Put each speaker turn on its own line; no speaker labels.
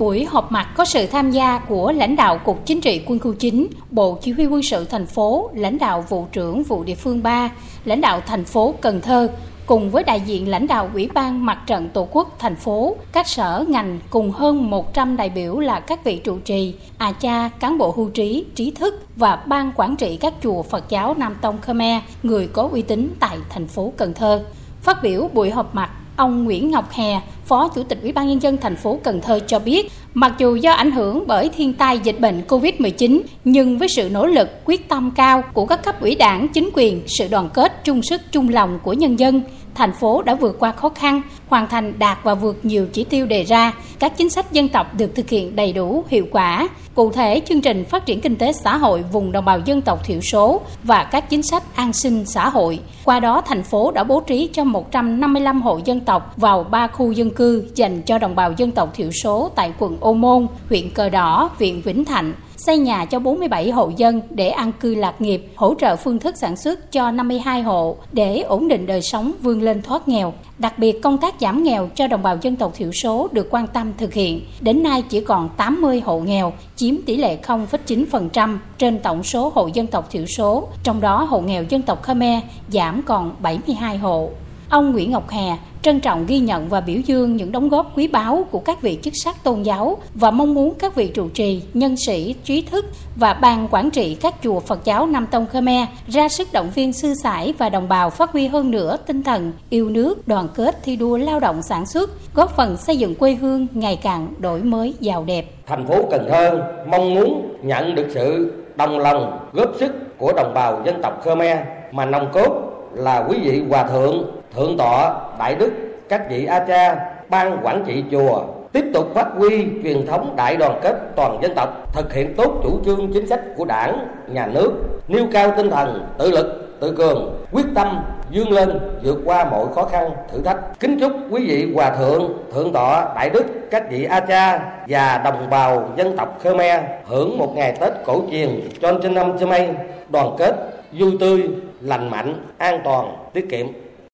Buổi họp mặt có sự tham gia của lãnh đạo Cục Chính trị Quân khu 9, Bộ Chỉ huy quân sự thành phố, lãnh đạo vụ trưởng vụ địa phương 3, lãnh đạo thành phố Cần Thơ, cùng với đại diện lãnh đạo Ủy ban Mặt trận Tổ quốc thành phố, các sở ngành cùng hơn 100 đại biểu là các vị trụ trì, à cha, cán bộ hưu trí, trí thức và ban quản trị các chùa Phật giáo Nam Tông Khmer, người có uy tín tại thành phố Cần Thơ. Phát biểu buổi họp mặt, ông Nguyễn Ngọc Hè, Phó Chủ tịch Ủy ban nhân dân thành phố Cần Thơ cho biết, mặc dù do ảnh hưởng bởi thiên tai dịch bệnh Covid-19, nhưng với sự nỗ lực quyết tâm cao của các cấp ủy đảng, chính quyền, sự đoàn kết chung sức chung lòng của nhân dân, thành phố đã vượt qua khó khăn, hoàn thành đạt và vượt nhiều chỉ tiêu đề ra. Các chính sách dân tộc được thực hiện đầy đủ, hiệu quả. Cụ thể, chương trình phát triển kinh tế xã hội vùng đồng bào dân tộc thiểu số và các chính sách an sinh xã hội. Qua đó, thành phố đã bố trí cho 155 hộ dân tộc vào 3 khu dân cư dành cho đồng bào dân tộc thiểu số tại quận Ô Môn, huyện Cờ Đỏ, huyện Vĩnh Thạnh, xây nhà cho 47 hộ dân để an cư lạc nghiệp, hỗ trợ phương thức sản xuất cho 52 hộ để ổn định đời sống vươn lên thoát nghèo. Đặc biệt công tác giảm nghèo cho đồng bào dân tộc thiểu số được quan tâm thực hiện. Đến nay chỉ còn 80 hộ nghèo, chiếm tỷ lệ 0,9% trên tổng số hộ dân tộc thiểu số, trong đó hộ nghèo dân tộc Khmer giảm còn 72 hộ. Ông Nguyễn Ngọc Hà trân trọng ghi nhận và biểu dương những đóng góp quý báu của các vị chức sắc tôn giáo và mong muốn các vị trụ trì, nhân sĩ, trí thức và ban quản trị các chùa Phật giáo Nam Tông Khmer ra sức động viên sư sãi và đồng bào phát huy hơn nữa tinh thần yêu nước, đoàn kết thi đua lao động sản xuất, góp phần xây dựng quê hương ngày càng đổi mới giàu đẹp.
Thành phố Cần Thơ mong muốn nhận được sự đồng lòng góp sức của đồng bào dân tộc Khmer mà nòng cốt là quý vị hòa thượng thượng tọa, đại đức, các vị a cha, ban quản trị chùa, tiếp tục phát huy truyền thống đại đoàn kết toàn dân tộc, thực hiện tốt chủ trương chính sách của đảng, nhà nước, nêu cao tinh thần, tự lực tự cường, quyết tâm vươn lên vượt qua mọi khó khăn, thử thách. Kính chúc quý vị hòa thượng thượng tọa, đại đức, các vị a cha và đồng bào dân tộc khmer hưởng một ngày tết cổ truyền cho trên năm cho mây đoàn kết, vui tươi, lành mạnh, an toàn, tiết kiệm.